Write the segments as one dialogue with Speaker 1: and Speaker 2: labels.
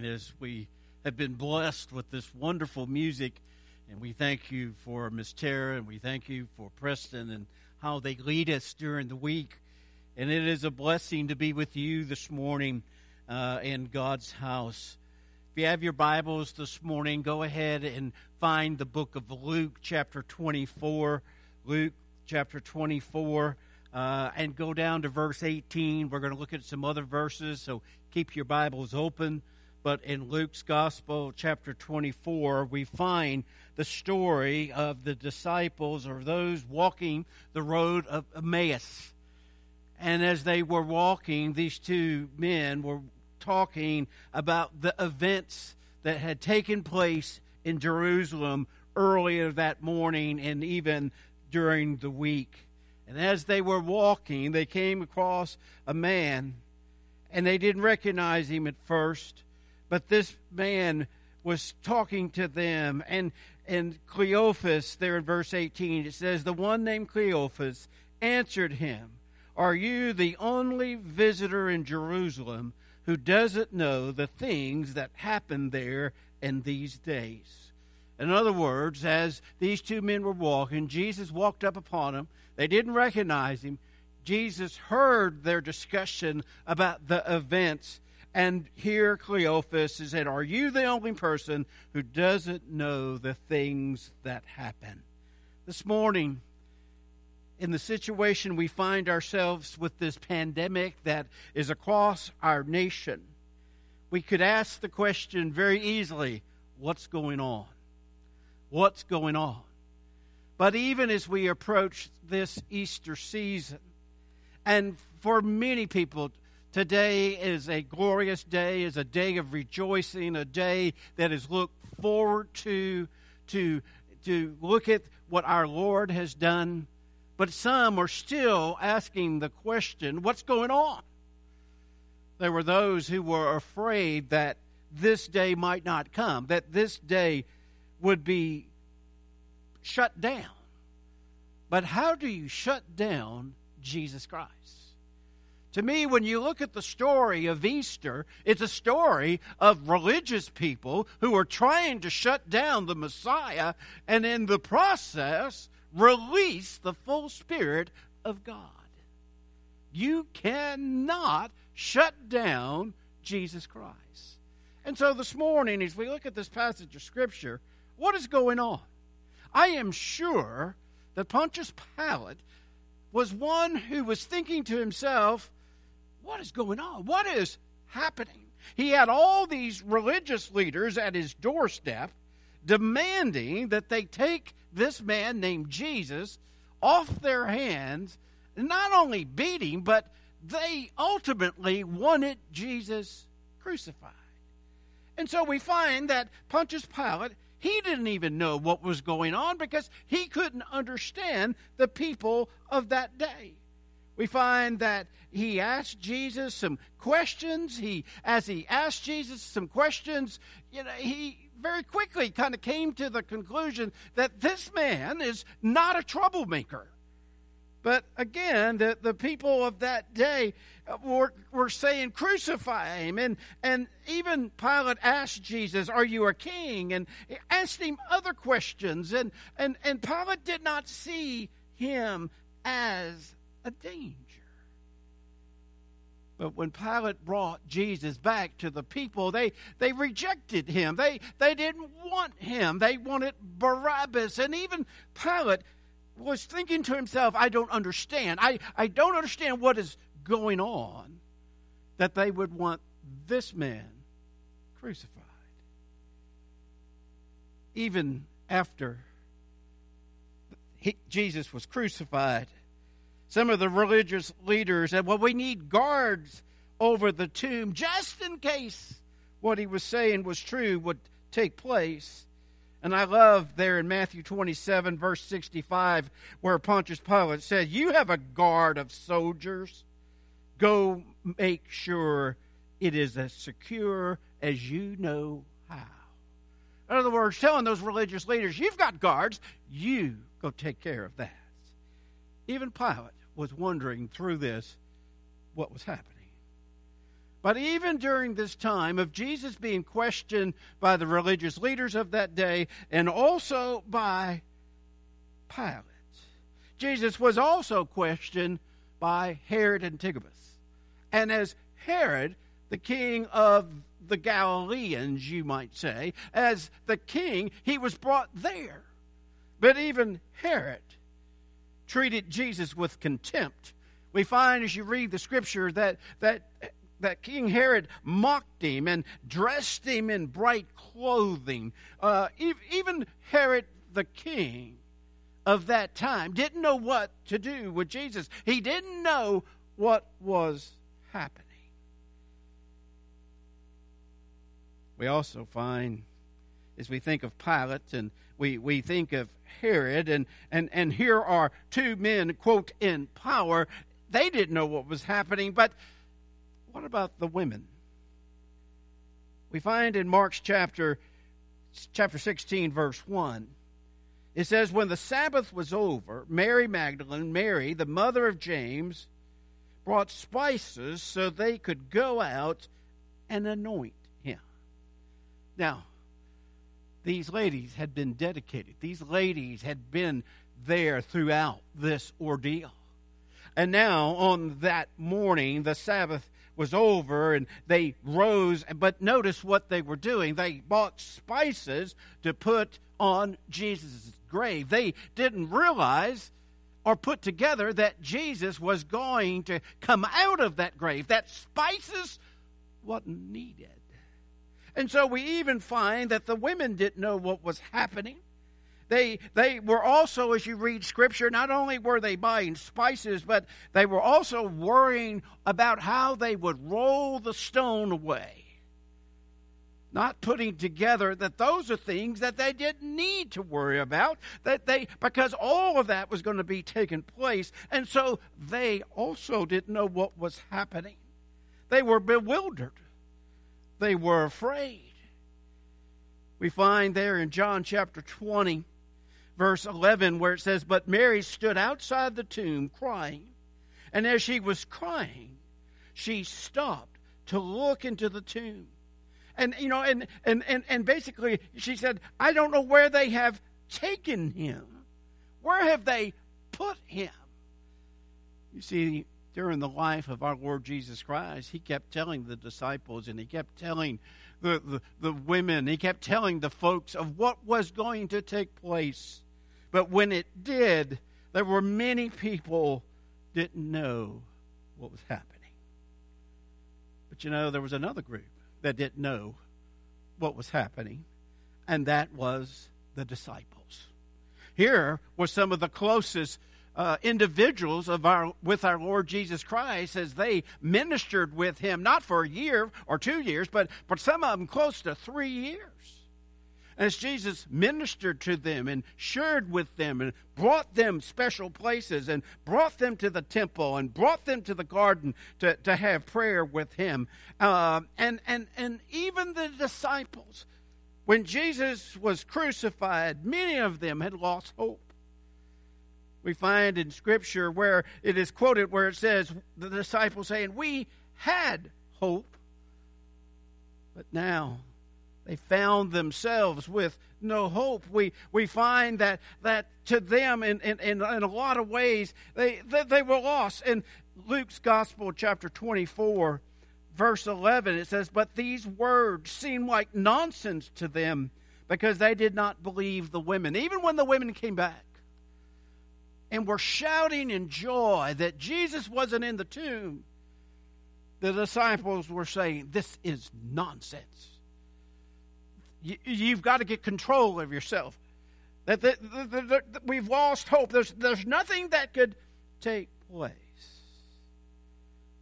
Speaker 1: as we have been blessed with this wonderful music. And we thank you for Miss Tara and we thank you for Preston and how they lead us during the week. And it is a blessing to be with you this morning uh, in God's house. If you have your Bibles this morning, go ahead and find the book of Luke, chapter 24. Luke, chapter 24. Uh, and go down to verse 18. We're going to look at some other verses, so keep your Bibles open. But in Luke's Gospel, chapter 24, we find the story of the disciples or those walking the road of Emmaus. And as they were walking, these two men were talking about the events that had taken place in Jerusalem earlier that morning and even during the week. And as they were walking, they came across a man, and they didn't recognize him at first. But this man was talking to them, and and Cleophas, there in verse 18, it says, The one named Cleophas answered him, Are you the only visitor in Jerusalem who doesn't know the things that happened there in these days? In other words, as these two men were walking, Jesus walked up upon them. They didn't recognize him. Jesus heard their discussion about the events and here Cleophas is said, Are you the only person who doesn't know the things that happen? This morning, in the situation we find ourselves with this pandemic that is across our nation, we could ask the question very easily what's going on? What's going on? But even as we approach this Easter season, and for many people, Today is a glorious day, is a day of rejoicing, a day that is looked forward to, to, to look at what our Lord has done. But some are still asking the question, what's going on? There were those who were afraid that this day might not come, that this day would be shut down. But how do you shut down Jesus Christ? To me, when you look at the story of Easter, it's a story of religious people who are trying to shut down the Messiah and in the process release the full Spirit of God. You cannot shut down Jesus Christ. And so this morning, as we look at this passage of Scripture, what is going on? I am sure that Pontius Pilate was one who was thinking to himself, what is going on? What is happening? He had all these religious leaders at his doorstep demanding that they take this man named Jesus off their hands, not only beat him, but they ultimately wanted Jesus crucified. And so we find that Pontius Pilate, he didn't even know what was going on because he couldn't understand the people of that day we find that he asked Jesus some questions. He, as he asked Jesus some questions, you know, he very quickly kind of came to the conclusion that this man is not a troublemaker. But again, the, the people of that day uh, were, were saying, crucify him. And, and even Pilate asked Jesus, Are you a king? And asked him other questions. And, and, and Pilate did not see him as a danger. But when Pilate brought Jesus back to the people, they, they rejected him. They, they didn't want him. They wanted Barabbas. And even Pilate was thinking to himself, I don't understand. I, I don't understand what is going on that they would want this man crucified. Even after he, Jesus was crucified, some of the religious leaders said, well, we need guards over the tomb just in case what he was saying was true would take place. And I love there in Matthew 27, verse 65, where Pontius Pilate said, You have a guard of soldiers. Go make sure it is as secure as you know how. In other words, telling those religious leaders, You've got guards, you go take care of that. Even Pilate was wondering through this what was happening. But even during this time of Jesus being questioned by the religious leaders of that day and also by Pilate, Jesus was also questioned by Herod Antipas. And as Herod, the king of the Galileans, you might say, as the king, he was brought there. But even Herod treated Jesus with contempt. We find as you read the scripture that, that that King Herod mocked him and dressed him in bright clothing. Uh, even Herod the king of that time didn't know what to do with Jesus, he didn't know what was happening. We also find, as we think of Pilate and we, we think of Herod, and, and, and here are two men, quote, in power. They didn't know what was happening, but what about the women? We find in Mark's chapter chapter 16 verse 1 it says when the sabbath was over Mary Magdalene Mary the mother of James brought spices so they could go out and anoint him now these ladies had been dedicated these ladies had been there throughout this ordeal and now on that morning the sabbath was over and they rose. But notice what they were doing. They bought spices to put on Jesus' grave. They didn't realize or put together that Jesus was going to come out of that grave, that spices wasn't needed. And so we even find that the women didn't know what was happening. They, they were also, as you read scripture, not only were they buying spices, but they were also worrying about how they would roll the stone away. Not putting together that those are things that they didn't need to worry about, that they because all of that was going to be taking place, and so they also didn't know what was happening. They were bewildered. They were afraid. We find there in John chapter 20 verse 11, where it says, But Mary stood outside the tomb crying. And as she was crying, she stopped to look into the tomb. And, you know, and, and, and, and basically she said, I don't know where they have taken him. Where have they put him? You see, during the life of our Lord Jesus Christ, he kept telling the disciples and he kept telling the, the, the women, he kept telling the folks of what was going to take place. But when it did, there were many people didn't know what was happening. But you know, there was another group that didn't know what was happening, and that was the disciples. Here were some of the closest uh, individuals of our with our Lord Jesus Christ as they ministered with him not for a year or two years, but but some of them close to three years. As Jesus ministered to them and shared with them and brought them special places and brought them to the temple and brought them to the garden to, to have prayer with him. Uh, and, and, and even the disciples, when Jesus was crucified, many of them had lost hope we find in Scripture where it is quoted where it says, the disciples saying, We had hope, but now they found themselves with no hope. We, we find that, that to them, in, in, in, a lot of ways, they, they, they were lost. In Luke's Gospel, chapter 24, verse 11, it says, But these words seemed like nonsense to them because they did not believe the women, even when the women came back and were shouting in joy that Jesus wasn't in the tomb, the disciples were saying, This is nonsense. You, have got to get control of yourself. That the, the, the, we've lost hope. There's, there's nothing that could take place.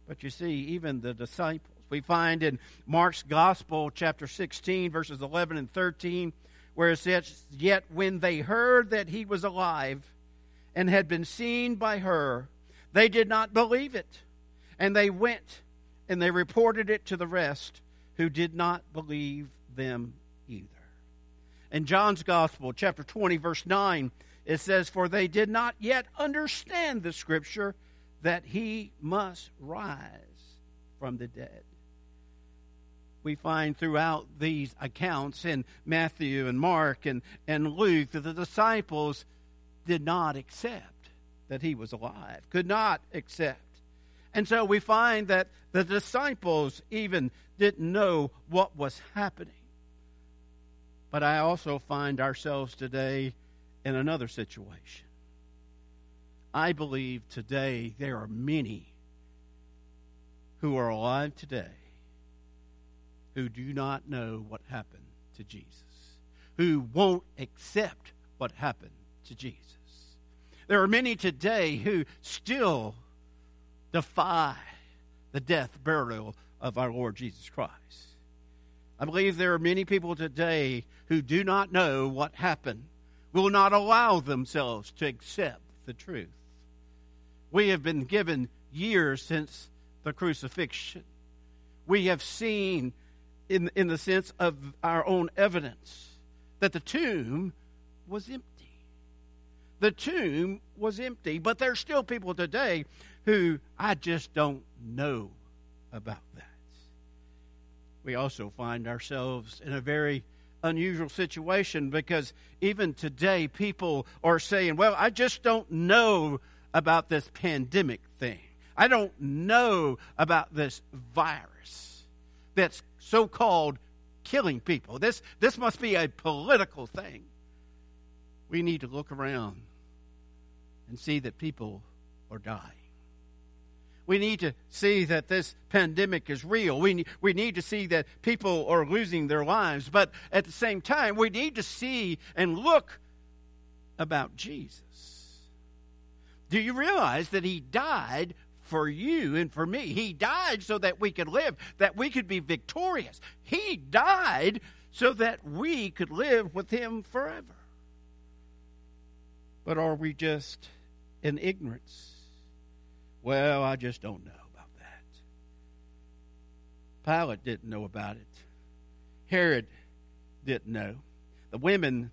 Speaker 1: But you see, even the disciples, we find in Mark's Gospel, chapter 16, verses 11 and 13, where it says, Yet when they heard that he was alive, and had been seen by her, they did not believe it. And they went and they reported it to the rest who did not believe them either. In John's Gospel, chapter 20, verse 9, it says, For they did not yet understand the scripture that he must rise from the dead. we find throughout these accounts in Matthew and Mark and, and Luke that the disciples did not accept that he was alive, could not accept. And so we find that the disciples even didn't know what was happening. But I also find ourselves today in another situation. I believe today there are many who are alive today who do not know what happened to Jesus, who won't accept what happened to Jesus. There are many today who still defy the death, burial of our Lord Jesus Christ. I believe there are many people today who do not know what happened, will not allow themselves to accept the truth. We have been given years since the crucifixion. We have seen in, in the sense of our own evidence that the tomb was empty. The tomb was empty, but there's still people today who I just don't know about that. We also find ourselves in a very unusual situation because even today people are saying, well, I just don't know about this pandemic thing. I don't know about this virus that's so called killing people. This, this must be a political thing. We need to look around and see that people are dying. We need to see that this pandemic is real. We, we need to see that people are losing their lives. But at the same time, we need to see and look about Jesus. Do you realize that he died for you and for me. He died so that we could live, that we could be victorious. He died so that we could live with Him forever. But are we just in ignorance? Well, I just don't know about that. Pilate didn't know about it. Herod didn't know. The women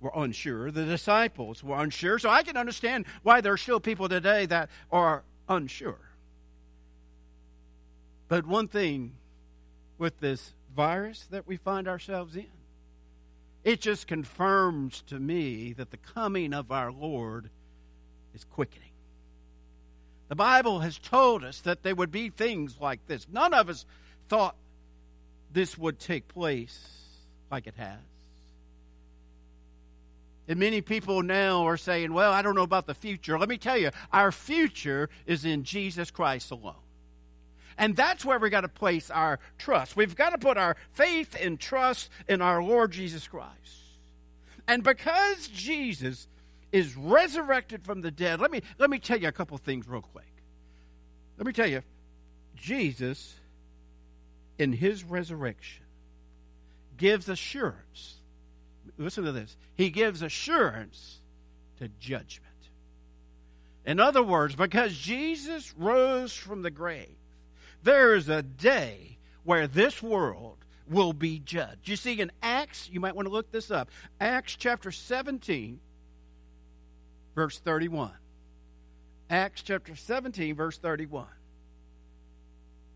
Speaker 1: were unsure. The disciples were unsure. So I can understand why there are still people today that are unsure. But one thing with this virus that we find ourselves in, it just confirms to me that the coming of our Lord is quickening. The Bible has told us that there would be things like this. None of us thought this would take place like it has. And many people now are saying, well, I don't know about the future. Let me tell you, our future is in Jesus Christ alone. And that's where we've got to place our trust. We've got to put our faith and trust in our Lord Jesus Christ. And because Jesus is resurrected from the dead, let me, let me tell you a couple things real quick. Let me tell you, Jesus, in his resurrection, gives assurance listen to this. He gives assurance to judgment. In other words, because Jesus rose from the grave, there is a day where this world will be judged. You see, in Acts, you might want to look this up. Acts chapter 17, verse 31. Acts chapter 17, verse 31.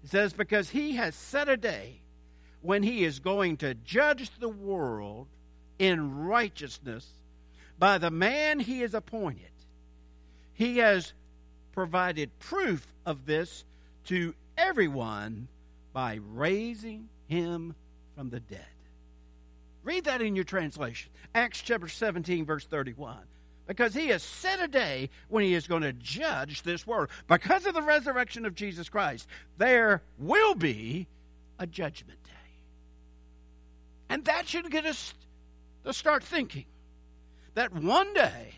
Speaker 1: It says, Because he has set a day when he is going to judge the world in righteousness by the man he has appointed. He has provided proof of this to everyone by raising him from the dead. Read that in your translation. Acts chapter 17, verse 31. Because he has set a day when he is going to judge this world. Because of the resurrection of Jesus Christ, there will be a judgment day. And that should get us to start thinking that one day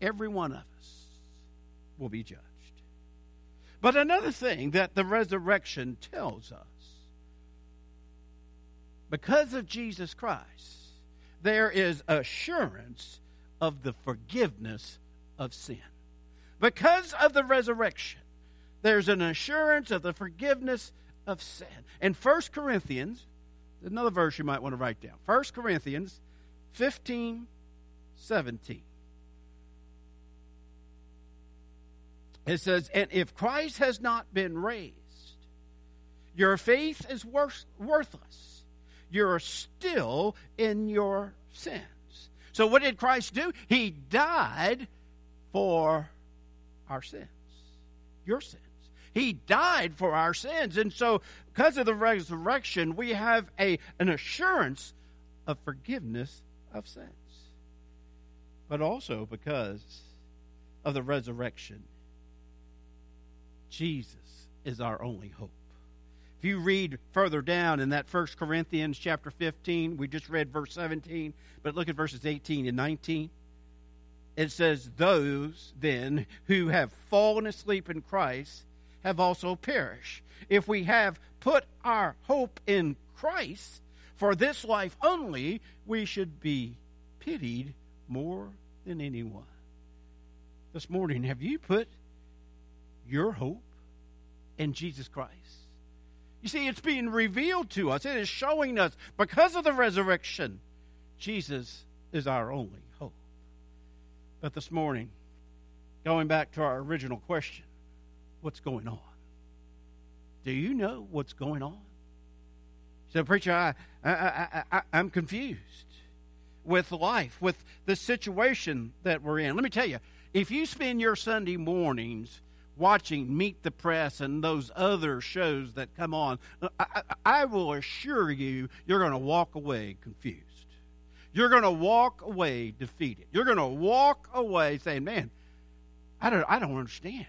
Speaker 1: every one of us will be judged. But another thing that the resurrection tells us because of Jesus Christ, there is assurance of the forgiveness of sin. Because of the resurrection, there's an assurance of the forgiveness of sin. And 1 Corinthians another verse you might want to write down 1 Corinthians 15 17. It says, And if Christ has not been raised, your faith is worth, worthless. You're still in your sins. So, what did Christ do? He died for our sins, your sins. He died for our sins. And so, because of the resurrection, we have a, an assurance of forgiveness of sins. But also because of the resurrection, Jesus is our only hope. If you read further down in that First Corinthians chapter 15, we just read verse 17, but look at verses 18 and 19. It says, Those then who have fallen asleep in Christ have also perished. If we have put our hope in Christ for this life only, we should be pitied more than anyone. This morning, have you put your hope in Jesus Christ? You see, it's being revealed to us. It is showing us because of the resurrection, Jesus is our only hope. But this morning, going back to our original question, what's going on? Do you know what's going on? So, preacher, I, I, I, I, I'm confused with life, with the situation that we're in. Let me tell you, if you spend your Sunday mornings watching Meet the Press and those other shows that come on, uh, I, I, I will assure you, you're going to walk away confused. You're going to walk away defeated. You're going to walk away saying, "Man, I don't, I don't understand."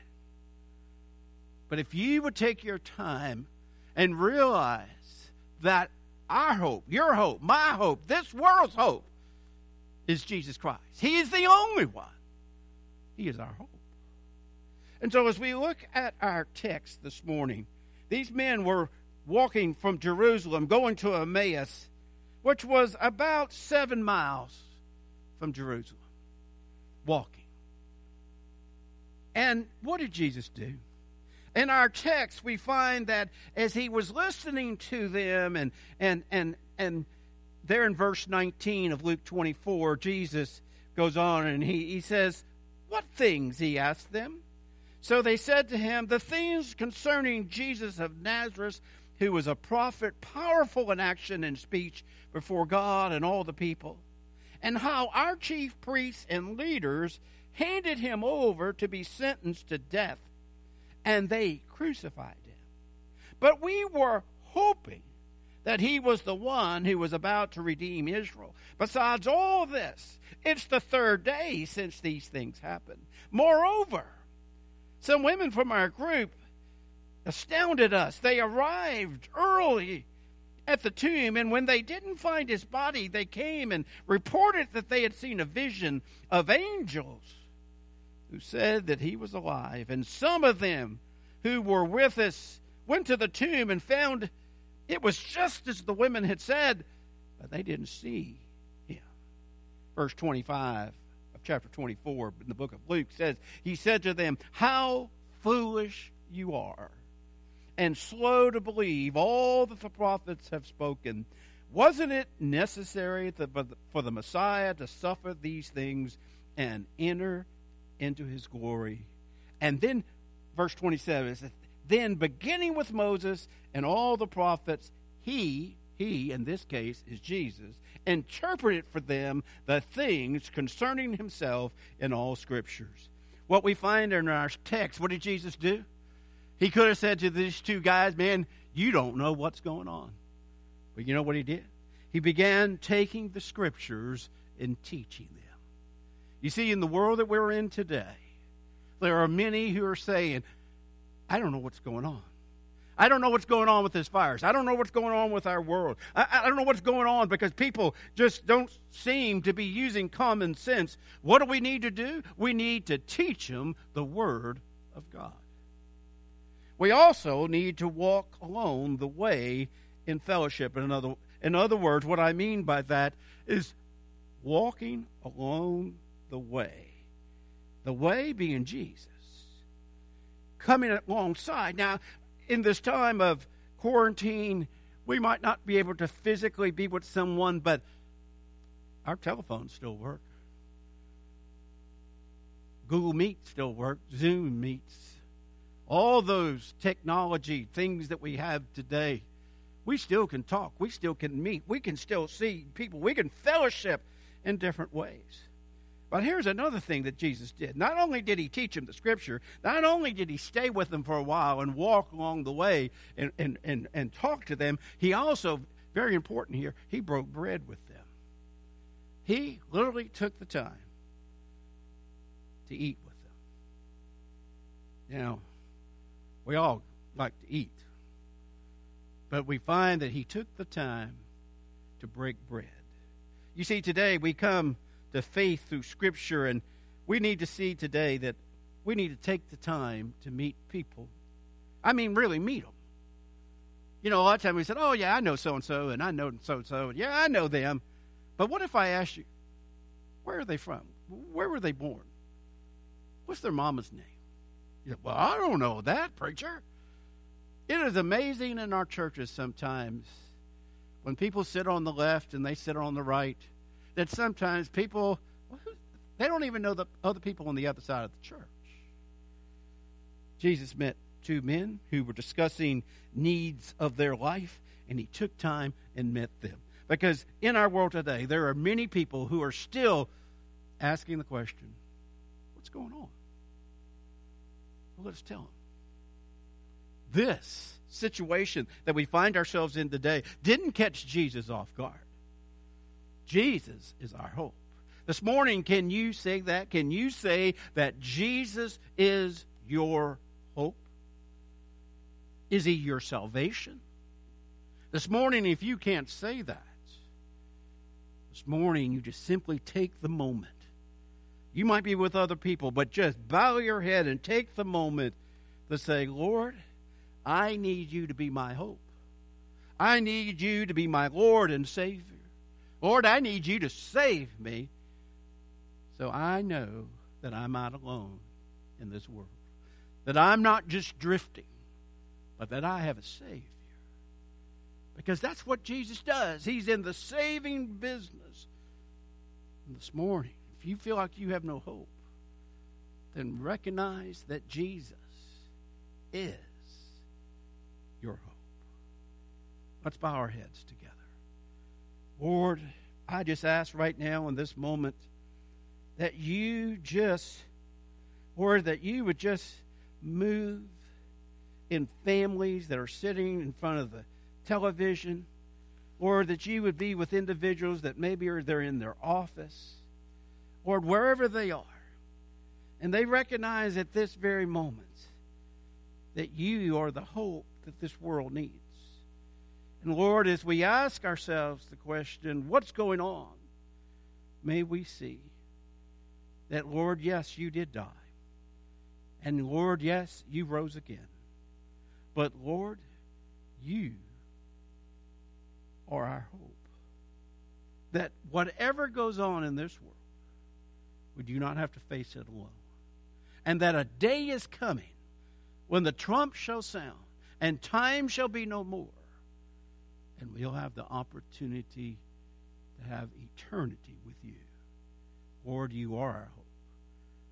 Speaker 1: But if you would take your time and realize that our hope, your hope, my hope, this world's hope is Jesus Christ. He is the only one. He is our hope. And so, as we look at our text this morning, these men were walking from Jerusalem, going to Emmaus, which was about seven miles from Jerusalem, walking. And what did Jesus do? In our text, we find that as he was listening to them, and and and and there in verse 19 of Luke 24, Jesus goes on and he, he says, What things? he asked them. So they said to him, The things concerning Jesus of Nazareth, who was a prophet, powerful in action and speech before God and all the people, and how our chief priests and leaders handed him over to be sentenced to death, and they crucified him. But we were hoping that he was the one who was about to redeem Israel. Besides all this, it's the third day since these things happened. Moreover, some women from our group astounded us. They arrived early at the tomb, and when they didn't find his body, they came and reported that they had seen a vision of angels who said that he was alive. And some of them who were with us went to the tomb and found it was just as the women had said, but they didn't see him. Verse 25 chapter 24 in the book of Luke says, He said to them, How foolish you are, and slow to believe all that the prophets have spoken. Wasn't it necessary for the Messiah to suffer these things and enter into his glory? And then, verse 27 says, Then, beginning with Moses and all the prophets, he, he in this case is Jesus, interpreted for them the things concerning himself in all scriptures. What we find in our text, what did Jesus do? He could have said to these two guys, Man, you don't know what's going on. But you know what he did? He began taking the scriptures and teaching them. You see, in the world that we're in today, there are many who are saying, I don't know what's going on. I don't know what's going on with this virus. I don't know what's going on with our world. I, I, don't know what's going on because people just don't seem to be using common sense. What do we need to do? We need to teach them the Word of God. We also need to walk alone the way in fellowship. In other, in other words, what I mean by that is walking along the way. The way being Jesus coming alongside. Now, in this time of quarantine, we might not be able to physically be with someone, but our telephones still work. Google Meet still works. Zoom meets. all those technology things that we have today, we still can talk. We still can meet. We can still see people. We can fellowship in different ways. But here's another thing that Jesus did. Not only did he teach them the scripture, not only did he stay with them for a while and walk along the way and, and, and, and talk to them, he also, very important here, he broke bread with them. He literally took the time to eat with them. Now, we all like to eat. But we find that he took the time to break bread. You see, today we come to faith through Scripture, and we need to see today that we need to take the time to meet people. I mean, really meet them. You know, a lot of times we said, oh, yeah, I know so and so, and I know so and so, and yeah, I know them. But what if I ask you, where are they from? Where were they born? What's their mama's name? You say, well, I don't know that, preacher. It is amazing in our churches sometimes when people sit on the left and they sit on the right that sometimes people they don't even know the other people on the other side of the church. Jesus met two men who were discussing needs of their life and he took time and met them. Because in our world today there are many people who are still asking the question, what's going on? Well, let us tell them. This situation that we find ourselves in today didn't catch Jesus off guard. Jesus is our hope. This morning, can you say that? Can you say that Jesus is your hope? Is he your salvation? This morning, if you can't say that, this morning you just simply take the moment you might be with other people, but just bow your head and take the moment to say, Lord, I need you to be my hope. I need you to be my Lord and Savior. Lord, I need you to save me so I know that I'm not alone in this world. That I'm not just drifting, but that I have a Savior. Because that's what Jesus does. He's in the saving business. And this morning, if you feel like you have no hope, then recognize that Jesus is your hope. Let's bow our heads together. Lord, I just ask right now in this moment that you just, Lord, that you would just move in families that are sitting in front of the television, or that you would be with individuals that maybe are they're in their office Lord, wherever they are. And they recognize at this very moment that you are the hope that this world needs. And Lord, as we ask ourselves the question, what's going on? May we see that, Lord, yes, you did die. And Lord, yes, you rose again. But Lord, you are our hope. That whatever goes on in this world, we do not have to face it alone. And that a day is coming when the trump shall sound and time shall be no more. And we'll have the opportunity to have eternity with you. Lord, you are our hope.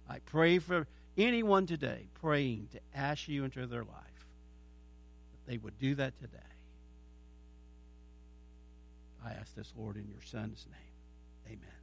Speaker 1: I pray for anyone today praying to ask you into their life that they would do that today. I ask this, Lord, in your Son's name. Amen.